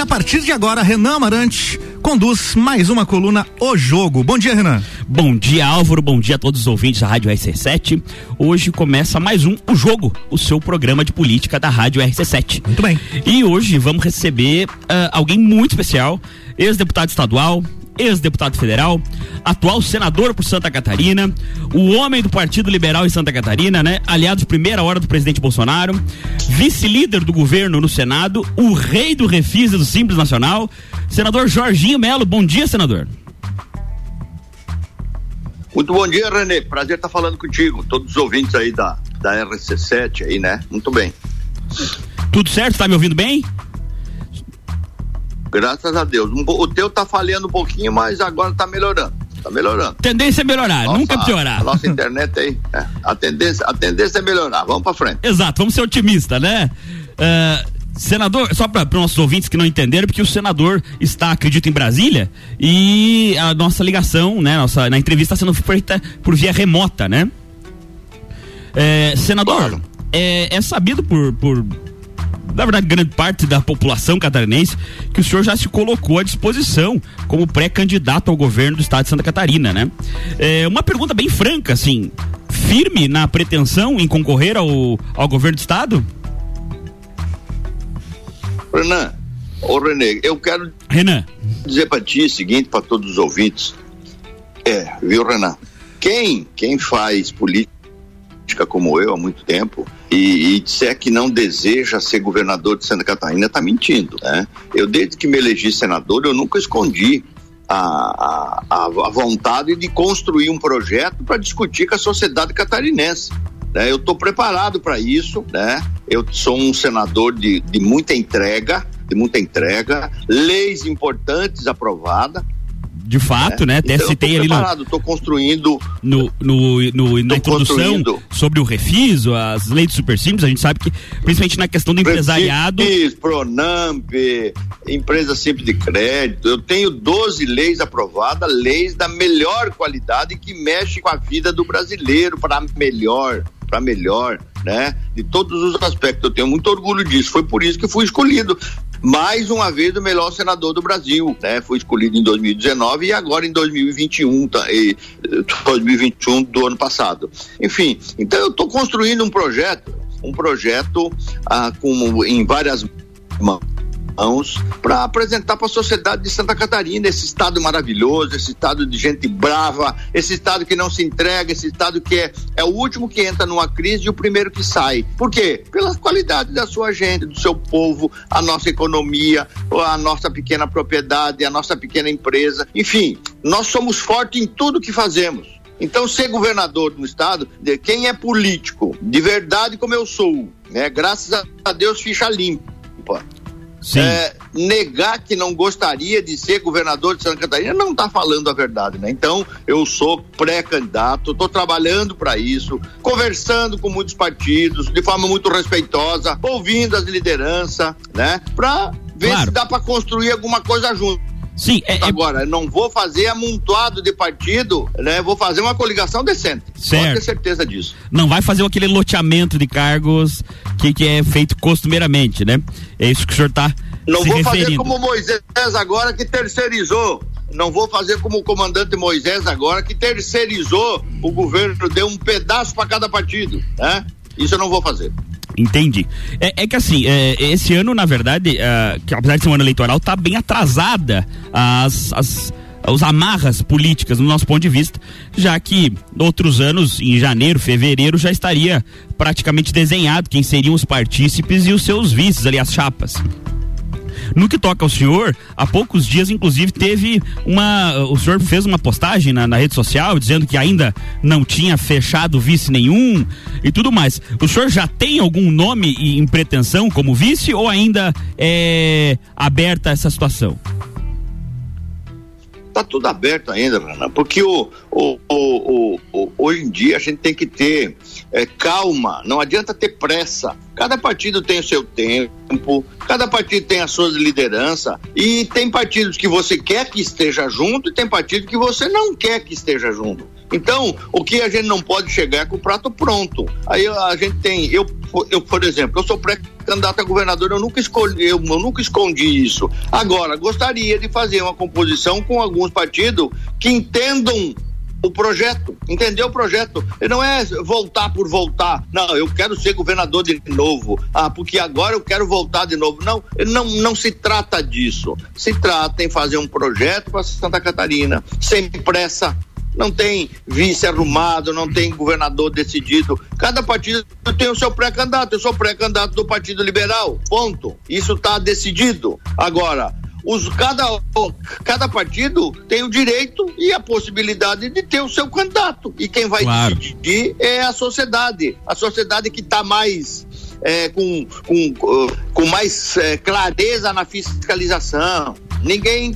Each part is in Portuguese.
a partir de agora, Renan Amarante conduz mais uma coluna O Jogo. Bom dia, Renan. Bom dia, Álvaro. Bom dia a todos os ouvintes da Rádio RC7. Hoje começa mais um O Jogo, o seu programa de política da Rádio RC7. Muito bem. E hoje vamos receber uh, alguém muito especial, ex-deputado estadual, ex-deputado federal, atual senador por Santa Catarina, o homem do Partido Liberal em Santa Catarina, né? Aliado de primeira hora do presidente Bolsonaro, vice-líder do governo no Senado, o rei do Refis e do Simples Nacional, senador Jorginho Melo. Bom dia, senador. Muito bom dia, Renê. Prazer estar falando contigo. Todos os ouvintes aí da, da RC7 aí, né? Muito bem. Tudo certo? Tá me ouvindo bem? Graças a Deus. O teu tá falhando um pouquinho, mas agora tá melhorando. Tá melhorando. Tendência é melhorar, nossa, nunca piorar. A nossa internet aí, é, a, tendência, a tendência é melhorar. Vamos pra frente. Exato, vamos ser otimistas, né? Uh, Senador, só para os nossos ouvintes que não entenderam, porque o senador está, acredito, em Brasília e a nossa ligação, né, nossa, na entrevista está sendo feita por via remota, né? É, senador, claro. é, é, sabido por, por na verdade, grande parte da população catarinense, que o senhor já se colocou à disposição como pré-candidato ao governo do estado de Santa Catarina, né? É, uma pergunta bem franca, assim, firme na pretensão em concorrer ao, ao governo do estado? Renan, ô Renê, eu quero Renan. dizer para ti o seguinte, para todos os ouvintes. É, viu, Renan? Quem, quem faz política como eu há muito tempo e, e disser que não deseja ser governador de Santa Catarina está mentindo, né? Eu desde que me elegi senador eu nunca escondi a, a, a vontade de construir um projeto para discutir com a sociedade catarinense. Né? Eu estou preparado para isso, né? Eu sou um senador de, de muita entrega, de muita entrega, leis importantes aprovadas, de fato, né? Até então, citei ali no. Estou construindo. No, no, no na introdução sobre o refiso, as leis super simples, a gente sabe que, principalmente na questão do empresariado. Refis, Pronamp, empresa simples de crédito. Eu tenho 12 leis aprovadas, leis da melhor qualidade que mexe com a vida do brasileiro para melhor para melhor, né? De todos os aspectos. Eu tenho muito orgulho disso. Foi por isso que fui escolhido mais uma vez o melhor senador do Brasil, né? Foi escolhido em 2019 e agora em 2021, tá, e, 2021 do ano passado. Enfim, então eu estou construindo um projeto, um projeto ah, com, em várias mãos mãos para apresentar para a sociedade de Santa Catarina esse estado maravilhoso, esse estado de gente brava, esse estado que não se entrega, esse estado que é, é o último que entra numa crise e o primeiro que sai. Por quê? Pela qualidade da sua gente, do seu povo, a nossa economia, a nossa pequena propriedade, a nossa pequena empresa. Enfim, nós somos fortes em tudo que fazemos. Então, ser governador do estado, quem é político, de verdade como eu sou, né? Graças a Deus, ficha limpa é, negar que não gostaria de ser governador de Santa Catarina não está falando a verdade, né? Então, eu sou pré-candidato, estou trabalhando para isso, conversando com muitos partidos, de forma muito respeitosa, ouvindo as lideranças, né? Para ver claro. se dá para construir alguma coisa junto. Sim, é, é, Agora, não vou fazer amontoado de partido, né? Vou fazer uma coligação decente. Certo. Pode ter certeza disso. Não vai fazer aquele loteamento de cargos que, que é feito costumeiramente, né? É isso que o senhor está Não vou referindo. fazer como Moisés agora que terceirizou. Não vou fazer como o comandante Moisés agora que terceirizou o governo, deu um pedaço para cada partido, né? Isso eu não vou fazer. Entendi. É, é que assim, é, esse ano, na verdade, é, que apesar de ser um ano eleitoral, tá bem atrasada as, as os amarras políticas no nosso ponto de vista, já que outros anos, em janeiro, fevereiro, já estaria praticamente desenhado quem seriam os partícipes e os seus vices, ali, as chapas. No que toca ao senhor, há poucos dias, inclusive, teve uma. O senhor fez uma postagem na, na rede social dizendo que ainda não tinha fechado vice nenhum e tudo mais. O senhor já tem algum nome em pretensão como vice ou ainda é aberta essa situação? Tá tudo aberto ainda, Brana, porque o, o, o, o, hoje em dia a gente tem que ter é, calma, não adianta ter pressa. Cada partido tem o seu tempo, cada partido tem as suas lideranças, e tem partidos que você quer que esteja junto e tem partidos que você não quer que esteja junto. Então, o que a gente não pode chegar é com o prato pronto. Aí a gente tem, eu eu, por exemplo, eu sou pré-candidato a governador, eu nunca escolhi, eu, eu nunca escondi isso. Agora, gostaria de fazer uma composição com alguns partidos que entendam o projeto, entendeu o projeto. E não é voltar por voltar. Não, eu quero ser governador de novo. Ah, porque agora eu quero voltar de novo. Não, não, não se trata disso. Se trata em fazer um projeto para Santa Catarina, sem pressa. Não tem vice arrumado, não tem governador decidido. Cada partido tem o seu pré-candidato. Eu sou pré-candidato do Partido Liberal. Ponto. Isso está decidido. Agora, os, cada, cada partido tem o direito e a possibilidade de ter o seu candidato. E quem vai claro. decidir é a sociedade. A sociedade que está mais. É, com, com, com mais é, clareza na fiscalização. Ninguém.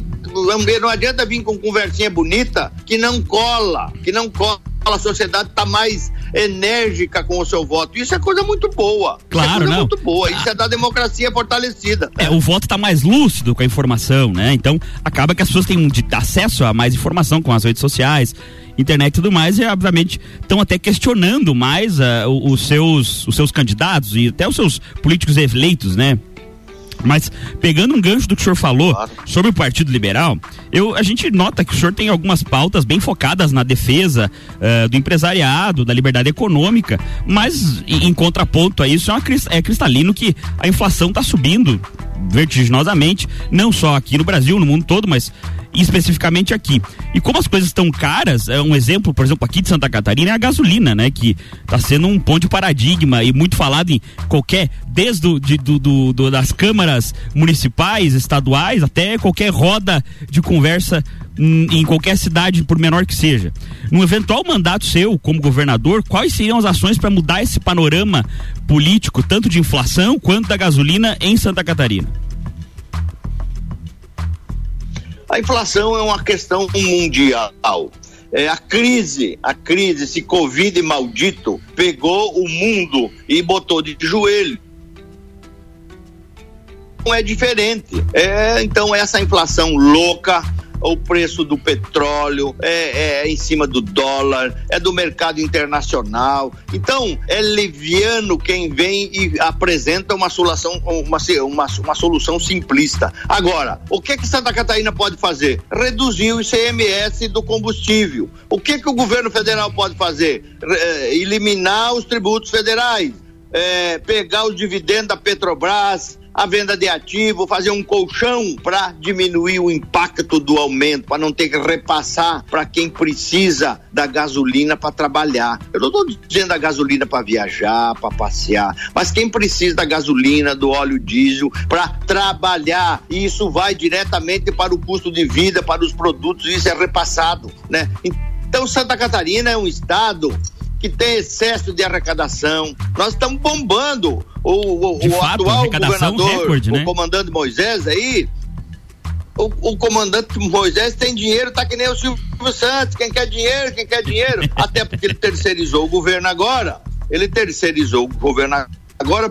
Não adianta vir com conversinha bonita que não cola, que não cola. A sociedade está mais enérgica com o seu voto. Isso é coisa muito boa. Claro, Isso é coisa não. muito boa. Isso é da democracia fortalecida. É, o voto está mais lúcido com a informação, né? Então, acaba que as pessoas têm acesso a mais informação com as redes sociais internet e tudo mais, e obviamente estão até questionando mais uh, os, seus, os seus candidatos e até os seus políticos eleitos, né? Mas pegando um gancho do que o senhor falou claro. sobre o Partido Liberal, eu, a gente nota que o senhor tem algumas pautas bem focadas na defesa uh, do empresariado, da liberdade econômica, mas em, em contraponto a isso é, uma, é cristalino que a inflação está subindo vertiginosamente, não só aqui no Brasil, no mundo todo, mas especificamente aqui. E como as coisas estão caras, é um exemplo, por exemplo, aqui de Santa Catarina é a gasolina, né? Que está sendo um ponto de paradigma e muito falado em qualquer, desde do, de, do, do, do, das câmaras municipais, estaduais, até qualquer roda de conversa em qualquer cidade, por menor que seja. No eventual mandato seu como governador, quais seriam as ações para mudar esse panorama político, tanto de inflação quanto da gasolina em Santa Catarina? A inflação é uma questão mundial. É, a crise, a crise, esse Covid maldito, pegou o mundo e botou de joelho. Não é diferente. É, então, essa inflação louca, o preço do petróleo, é, é, em cima do dólar, é do mercado internacional. Então, é leviano quem vem e apresenta uma solução, uma, uma, uma solução simplista. Agora, o que que Santa Catarina pode fazer? Reduzir o ICMS do combustível. O que que o governo federal pode fazer? É, eliminar os tributos federais. É, pegar os dividendos da Petrobras, a venda de ativo, fazer um colchão para diminuir o impacto do aumento, para não ter que repassar para quem precisa da gasolina para trabalhar. Eu não estou dizendo a gasolina para viajar, para passear, mas quem precisa da gasolina, do óleo diesel para trabalhar. E isso vai diretamente para o custo de vida, para os produtos, isso é repassado, né? Então Santa Catarina é um estado que tem excesso de arrecadação. Nós estamos bombando. O, o, o fato, atual governador, recorde, né? o comandante Moisés aí, o, o, comandante Moisés tem dinheiro, tá que nem o Silvio Santos, quem quer dinheiro, quem quer dinheiro, até porque ele terceirizou o governo agora, ele terceirizou o governo agora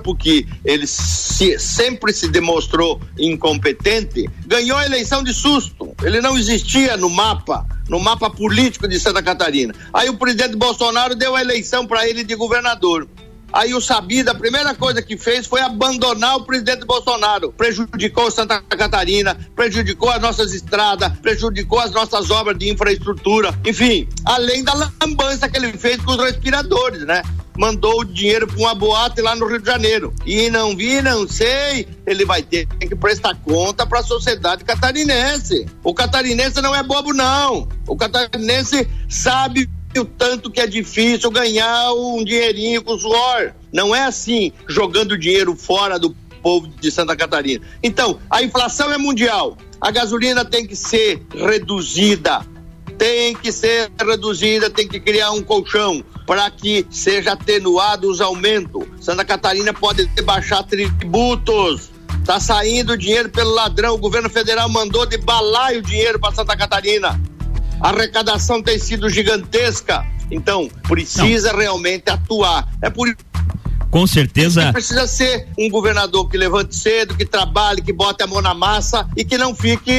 porque ele se, sempre se demonstrou incompetente, ganhou a eleição de susto, ele não existia no mapa, no mapa político de Santa Catarina. Aí o presidente Bolsonaro deu a eleição para ele de governador. Aí o Sabida, a primeira coisa que fez foi abandonar o presidente Bolsonaro. Prejudicou Santa Catarina, prejudicou as nossas estradas, prejudicou as nossas obras de infraestrutura. Enfim, além da lambança que ele fez com os respiradores, né? mandou o dinheiro para uma boate lá no Rio de Janeiro. E não vi, não sei. Ele vai ter que prestar conta para a sociedade catarinense. O catarinense não é bobo, não. O catarinense sabe o tanto que é difícil ganhar um dinheirinho com suor. Não é assim, jogando dinheiro fora do povo de Santa Catarina. Então, a inflação é mundial. A gasolina tem que ser reduzida. Tem que ser reduzida, tem que criar um colchão para que seja atenuado os aumentos. Santa Catarina pode baixar tributos. Tá saindo dinheiro pelo ladrão. O governo federal mandou de balaio dinheiro para Santa Catarina a arrecadação tem sido gigantesca. Então, precisa Não. realmente atuar. É por Com certeza. Precisa ser um governador que levante cedo, que trabalhe, que bote a mão na massa e que não fique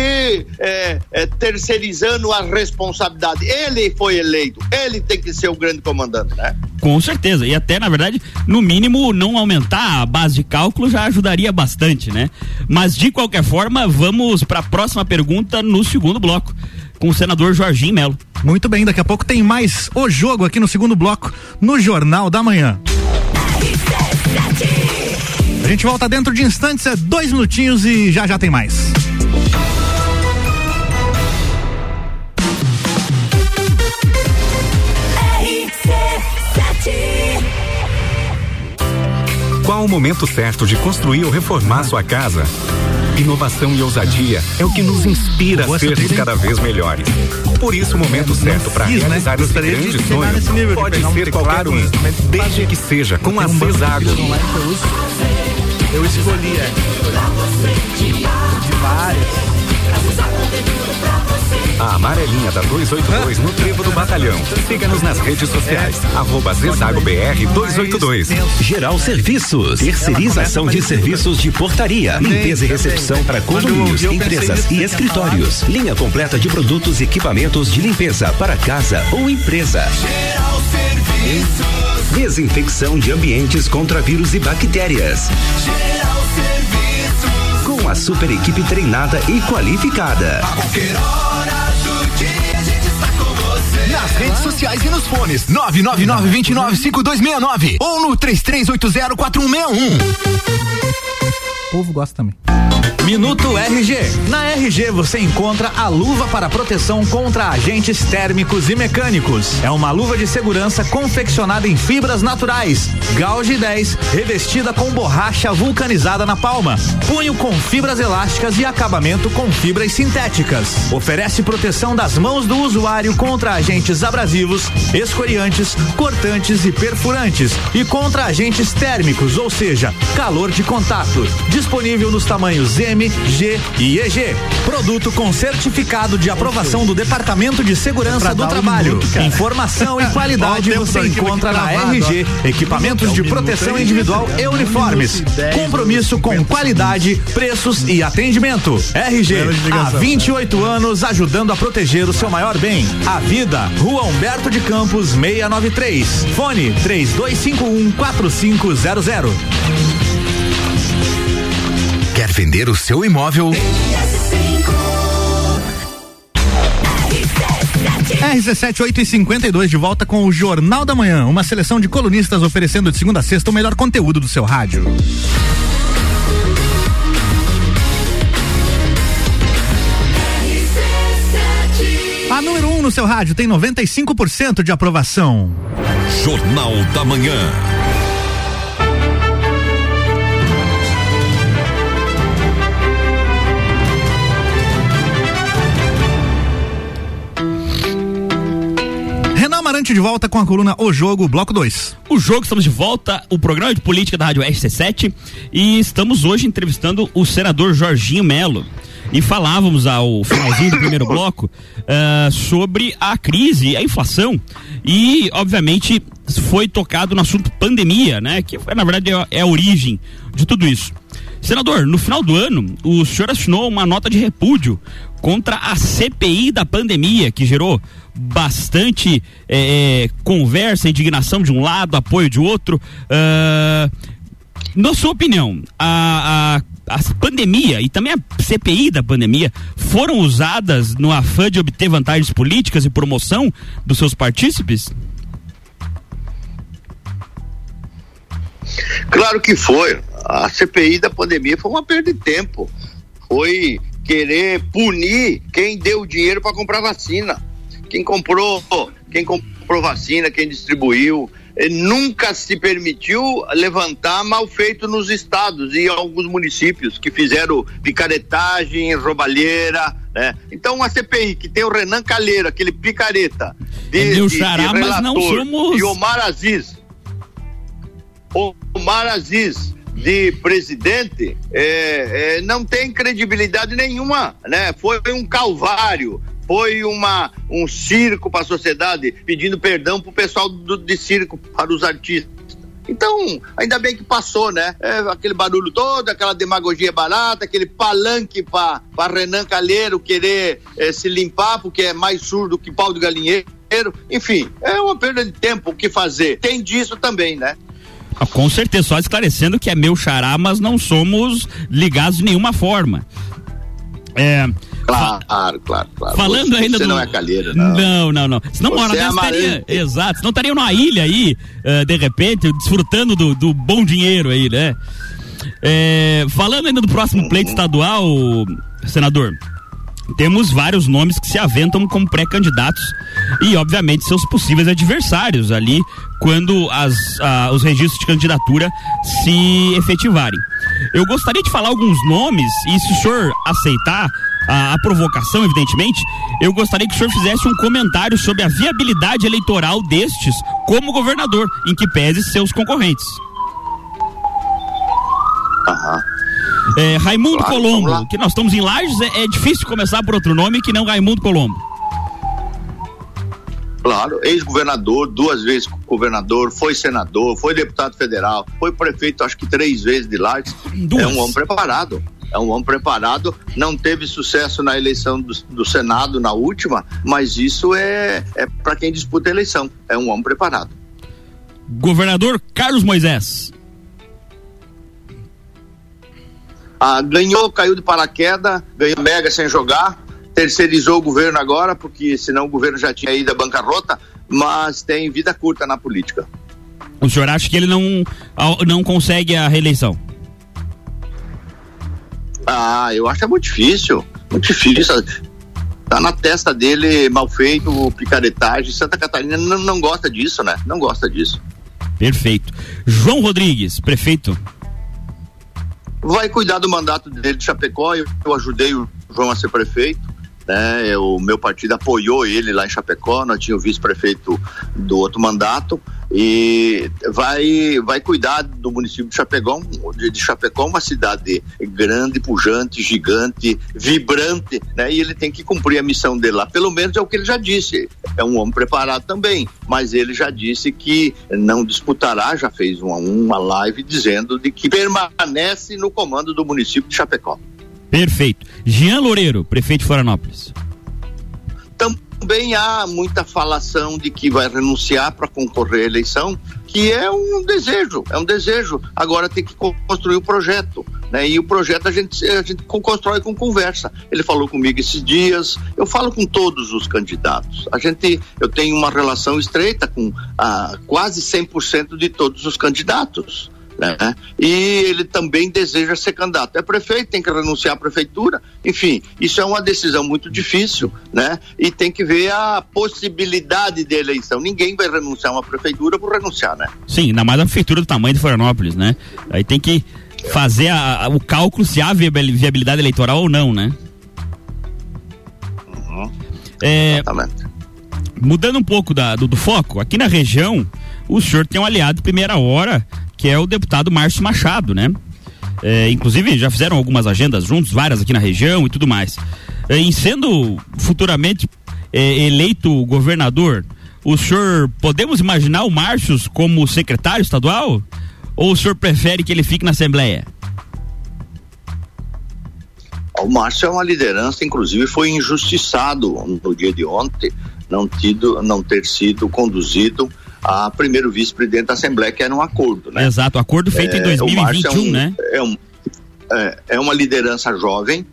é, é, terceirizando a responsabilidade. Ele foi eleito, ele tem que ser o grande comandante, né? Com certeza. E até, na verdade, no mínimo, não aumentar a base de cálculo já ajudaria bastante, né? Mas de qualquer forma, vamos para a próxima pergunta no segundo bloco com o senador Jorginho Melo. Muito bem, daqui a pouco tem mais o jogo aqui no segundo bloco no Jornal da Manhã. A gente volta dentro de instantes, é dois minutinhos e já já tem mais. Qual o momento certo de construir ou reformar sua casa? Inovação e ousadia é o que nos inspira a sermos cada vez melhores. Por isso, o momento certo para né? realizar esse grande sonho pode ser qualquer um, desde que seja com a Cesago. Eu escolhi, é. De várias. A amarelinha da 282 no Trevo do Batalhão. Siga-nos nas redes sociais. Arroba Zezago BR 282. Geral Serviços. Terceirização de serviços de portaria, limpeza e recepção para condomínios, empresas e escritórios. Linha completa de produtos e equipamentos de limpeza para casa ou empresa. Geral Serviços. Desinfecção de ambientes contra vírus e bactérias. Geral Serviços. Com a super equipe treinada e qualificada. A qualquer hora nas redes sociais e nos fones. 999 29 5269 ou no 3380 4161. O povo gosta também. Minuto RG. Na RG você encontra a luva para proteção contra agentes térmicos e mecânicos. É uma luva de segurança confeccionada em fibras naturais. Gauge 10, revestida com borracha vulcanizada na palma. Punho com fibras elásticas e acabamento com fibras sintéticas. Oferece proteção das mãos do usuário contra agentes abrasivos, escoriantes, cortantes e perfurantes e contra agentes térmicos, ou seja, calor de contato. Disponível nos tamanhos M M, G e EG. Produto com certificado de aprovação do Departamento de Segurança do Trabalho. Informação e qualidade você encontra na RG. Equipamentos de proteção individual e uniformes. Compromisso com qualidade, preços e atendimento. RG, há 28 anos ajudando a proteger o seu maior bem, a vida. Rua Humberto de Campos, 693. Fone 3251 4500. Vender o seu imóvel? RC7 8 e 52 de volta com o Jornal da Manhã, uma seleção de colunistas oferecendo de segunda a sexta o melhor conteúdo do seu rádio. A número 1 um no seu rádio tem 95% de aprovação. Jornal da Manhã. De volta com a coluna O Jogo, bloco 2. O Jogo, estamos de volta, o programa de política da Rádio RC7 e estamos hoje entrevistando o senador Jorginho Melo. E falávamos ao finalzinho do primeiro bloco uh, sobre a crise, a inflação e, obviamente, foi tocado no assunto pandemia, né? Que na verdade é, é a origem de tudo isso. Senador, no final do ano, o senhor assinou uma nota de repúdio contra a CPI da pandemia, que gerou bastante é, conversa, indignação de um lado, apoio de outro. Uh, na sua opinião, a, a, a, pandemia e também a CPI da pandemia foram usadas no afã de obter vantagens políticas e promoção dos seus partícipes? Claro que foi. A CPI da pandemia foi uma perda de tempo. Foi querer punir quem deu dinheiro para comprar vacina quem comprou, quem comprou vacina, quem distribuiu, nunca se permitiu levantar mal feito nos estados e alguns municípios que fizeram picaretagem, roubalheira, né? Então a CPI que tem o Renan Calheiro, aquele picareta, de, é xará, de, de relator, mas não somos... e Omar Aziz, Omar Aziz de presidente é, é, não tem credibilidade nenhuma, né? Foi um calvário, foi uma, um circo para a sociedade, pedindo perdão para o pessoal do, de circo, para os artistas. Então, ainda bem que passou, né? É, aquele barulho todo, aquela demagogia barata, aquele palanque para Renan Calheiro querer é, se limpar porque é mais surdo que pau de galinheiro. Enfim, é uma perda de tempo o que fazer. Tem disso também, né? Ah, com certeza, só esclarecendo que é meu xará, mas não somos ligados de nenhuma forma. É, Claro, claro, claro. Falando você, ainda você do... não é calheiro, não. Não, não, não. Se não mora é estaria, exato, não estaria numa ilha aí, uh, de repente, desfrutando do, do bom dinheiro aí, né? É, falando ainda do próximo pleito estadual, senador, temos vários nomes que se aventam como pré-candidatos e, obviamente, seus possíveis adversários ali quando as, ah, os registros de candidatura se efetivarem. Eu gostaria de falar alguns nomes e, se o senhor aceitar, a, a, provocação, evidentemente, eu gostaria que o senhor fizesse um comentário sobre a viabilidade eleitoral destes como governador, em que pese seus concorrentes. Aham. É, Raimundo claro, Colombo, que nós estamos em Lages, é, é difícil começar por outro nome que não Raimundo Colombo. Claro, ex-governador, duas vezes governador, foi senador, foi deputado federal, foi prefeito acho que três vezes de Lages. Duas. É um homem preparado é um homem preparado, não teve sucesso na eleição do, do Senado na última, mas isso é, é para quem disputa a eleição, é um homem preparado. Governador Carlos Moisés. Ah, ganhou, caiu de paraquedas, ganhou mega sem jogar, terceirizou o governo agora, porque senão o governo já tinha ido à bancarrota, mas tem vida curta na política. O senhor acha que ele não, não consegue a reeleição? Ah, eu acho é muito difícil. Muito difícil. Tá na testa dele mal feito, picaretagem. Santa Catarina não, não gosta disso, né? Não gosta disso. Perfeito. João Rodrigues, prefeito. Vai cuidar do mandato dele de Chapecó. Eu, eu ajudei o João a ser prefeito né? O meu partido apoiou ele lá em Chapecó, nós tínhamos o vice-prefeito do outro mandato e vai vai cuidar do município de Chapecó, de, de Chapecó, uma cidade grande, pujante, gigante, vibrante, né? E ele tem que cumprir a missão dele lá. Pelo menos é o que ele já disse. É um homem preparado também, mas ele já disse que não disputará, já fez uma, uma live dizendo de que permanece no comando do município de Chapecó. Perfeito. Jean Loureiro, prefeito de Florianópolis. Também há muita falação de que vai renunciar para concorrer à eleição, que é um desejo, é um desejo. Agora tem que construir o projeto, né? E o projeto a gente, a gente constrói com conversa. Ele falou comigo esses dias, eu falo com todos os candidatos. A gente, eu tenho uma relação estreita com ah, quase 100% de todos os candidatos. Né? E ele também deseja ser candidato. É prefeito, tem que renunciar à prefeitura. Enfim, isso é uma decisão muito difícil, né? E tem que ver a possibilidade de eleição. Ninguém vai renunciar a uma prefeitura por renunciar, né? Sim, ainda mais a prefeitura do tamanho de Florianópolis, né? Aí tem que fazer a, a, o cálculo se há viabilidade eleitoral ou não, né? Uhum. É, Exatamente. Mudando um pouco da, do, do foco, aqui na região, o senhor tem um aliado de primeira hora que é o deputado Márcio Machado, né? É, inclusive já fizeram algumas agendas juntos, várias aqui na região e tudo mais. É, em sendo futuramente é, eleito governador, o senhor podemos imaginar o Márcio como secretário estadual? Ou o senhor prefere que ele fique na Assembleia? O Márcio é uma liderança, inclusive foi injustiçado no dia de ontem, não, tido, não ter sido conduzido a primeiro vice-presidente da Assembleia, que era um acordo, né? Exato, acordo feito é, em 2021, é um, né? É, um, é, é, uma liderança jovem,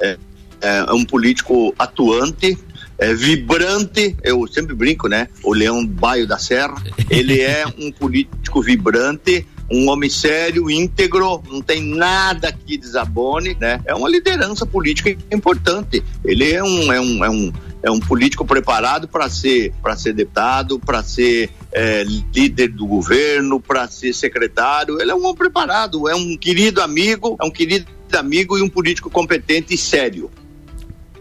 é, é um político atuante, é vibrante, eu sempre brinco, né? O Leão Baio da Serra, ele é um político vibrante, um homem sério, íntegro, não tem nada que desabone, né? É uma liderança política importante. Ele é um, é um, é um, é um político preparado para ser, para ser deputado, para ser é, líder do governo, para ser secretário. Ele é um homem preparado, é um querido amigo, é um querido amigo e um político competente e sério.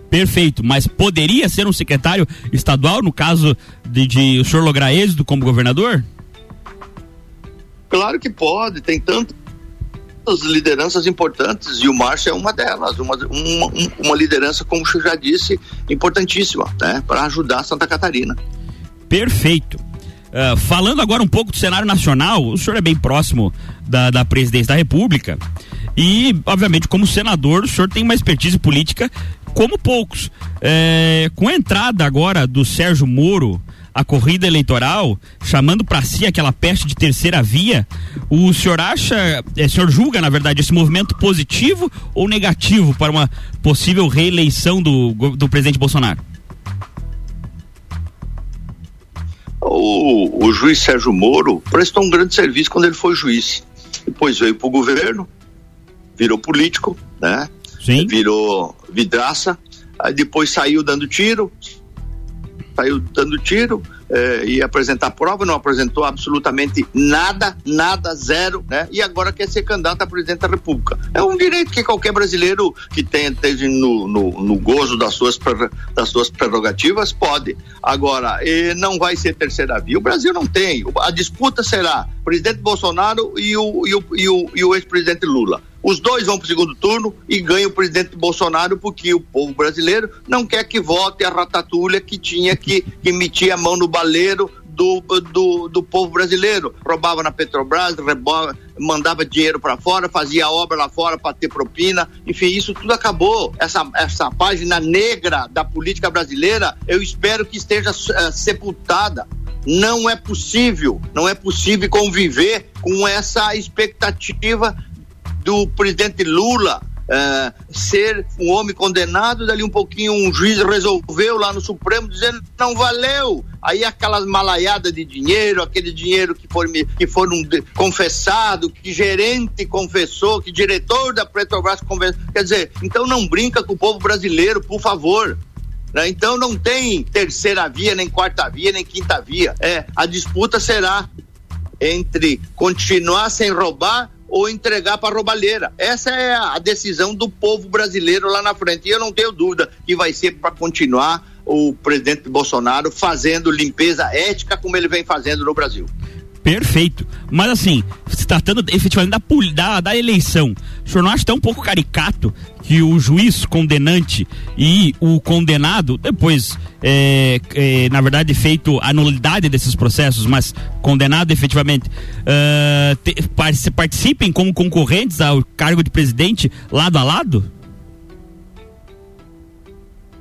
Perfeito, mas poderia ser um secretário estadual no caso de, de o senhor lograr êxito como governador? Claro que pode, tem tantas lideranças importantes e o Márcio é uma delas, uma, uma, uma liderança, como eu já disse, importantíssima, né, para ajudar Santa Catarina. Perfeito. Uh, falando agora um pouco do cenário nacional, o senhor é bem próximo da, da presidência da República e, obviamente, como senador, o senhor tem uma expertise política como poucos. É, com a entrada agora do Sérgio Moro a corrida eleitoral, chamando para si aquela peste de terceira via, o senhor acha, é, o senhor julga, na verdade, esse movimento positivo ou negativo para uma possível reeleição do, do presidente Bolsonaro? O, o juiz Sérgio Moro prestou um grande serviço quando ele foi juiz. Depois veio para o governo, virou político, né? Sim. Virou vidraça, aí depois saiu dando tiro, saiu dando tiro, eh, ia apresentar prova, não apresentou absolutamente nada, nada, zero, né? E agora quer ser candidato a presidente da República. É um direito que qualquer brasileiro que tenha, esteja no, no, no gozo das suas, das suas prerrogativas pode. Agora, não vai ser terceira via. O Brasil não tem. A disputa será presidente Bolsonaro e o, e o, e o, e o ex-presidente Lula. Os dois vão para o segundo turno e ganha o presidente Bolsonaro porque o povo brasileiro não quer que vote a ratatulha que tinha que, meter a mão no baleiro do, do, do, povo brasileiro. Roubava na Petrobras, mandava dinheiro para fora, fazia obra lá fora para ter propina. Enfim, isso tudo acabou. Essa, essa página negra da política brasileira, eu espero que esteja uh, sepultada. Não é possível, não é possível conviver com essa expectativa do presidente Lula uh, ser um homem condenado, dali um pouquinho um juiz resolveu lá no Supremo dizendo não valeu. Aí aquelas malaiadas de dinheiro, aquele dinheiro que foi que foram confessado, que gerente confessou, que diretor da Petrobras confessou. Quer dizer, então não brinca com o povo brasileiro, por favor. Né? Então não tem terceira via, nem quarta via, nem quinta via. É, a disputa será entre continuar sem roubar ou entregar para a roubalheira. Essa é a decisão do povo brasileiro lá na frente. E eu não tenho dúvida que vai ser para continuar o presidente Bolsonaro fazendo limpeza ética como ele vem fazendo no Brasil. Perfeito. Mas assim, se tratando efetivamente da, da, da eleição, o senhor não acha tão um pouco caricato que o juiz condenante e o condenado, depois, é, é, na verdade, feito a nulidade desses processos, mas condenado efetivamente, uh, te, participem como concorrentes ao cargo de presidente lado a lado?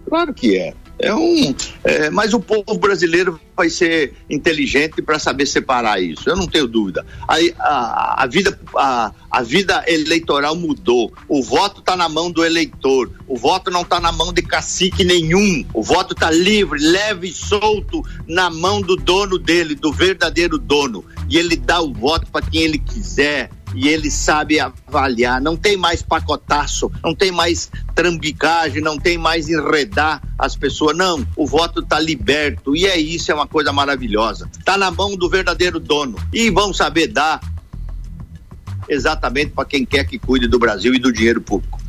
Claro que é. É um, é, mas o povo brasileiro vai ser inteligente para saber separar isso. Eu não tenho dúvida. A, a, a vida, a, a, vida eleitoral mudou. O voto está na mão do eleitor. O voto não está na mão de cacique nenhum. O voto está livre, leve e solto na mão do dono dele, do verdadeiro dono. E ele dá o voto para quem ele quiser e ele sabe avaliar. Não tem mais pacotaço, não tem mais trambicagem, não tem mais enredar as pessoas. Não, o voto está liberto e é isso, é uma coisa maravilhosa. Está na mão do verdadeiro dono e vão saber dar exatamente para quem quer que cuide do Brasil e do dinheiro público.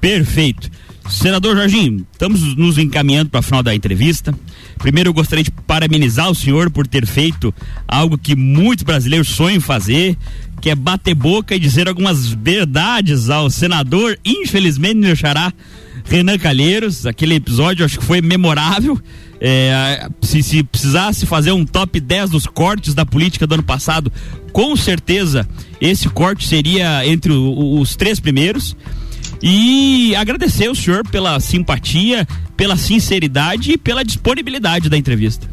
Perfeito. Senador Jorginho, estamos nos encaminhando para o final da entrevista. Primeiro, eu gostaria de parabenizar o senhor por ter feito algo que muitos brasileiros sonham fazer, que é bater boca e dizer algumas verdades ao senador, infelizmente, meu xará, Renan Calheiros. Aquele episódio acho que foi memorável. É, se, se precisasse fazer um top 10 dos cortes da política do ano passado, com certeza esse corte seria entre o, os três primeiros. E agradecer o senhor pela simpatia, pela sinceridade e pela disponibilidade da entrevista.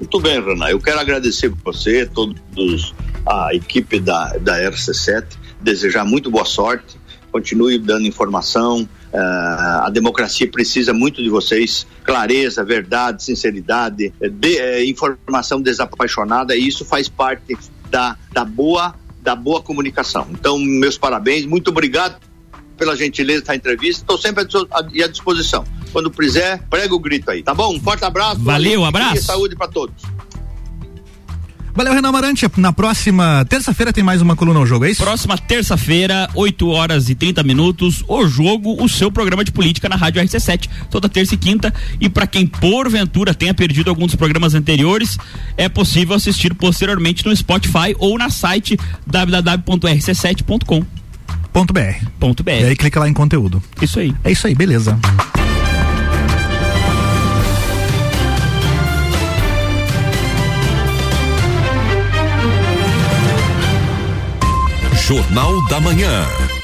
Muito bem, Renan. Eu quero agradecer você, todos a equipe da, da RC7, desejar muito boa sorte, continue dando informação. Uh, a democracia precisa muito de vocês, clareza, verdade, sinceridade, de, eh, informação desapaixonada, e isso faz parte da, da boa da boa comunicação. Então, meus parabéns, muito obrigado pela gentileza da entrevista, estou sempre à disposição. Quando quiser, prega o grito aí, tá bom? Um forte abraço. Valeu, abraço. E saúde para todos. Valeu, Renan Amarante. Na próxima terça-feira tem mais uma coluna ao jogo, é isso? Próxima terça-feira, 8 horas e 30 minutos, o jogo, o seu programa de política na Rádio RC7, toda terça e quinta. E para quem porventura tenha perdido algum dos programas anteriores, é possível assistir posteriormente no Spotify ou na site www.rc7.com. Ponto .br. Ponto .br. E aí clica lá em conteúdo. Isso aí. É isso aí, beleza. Jornal da Manhã.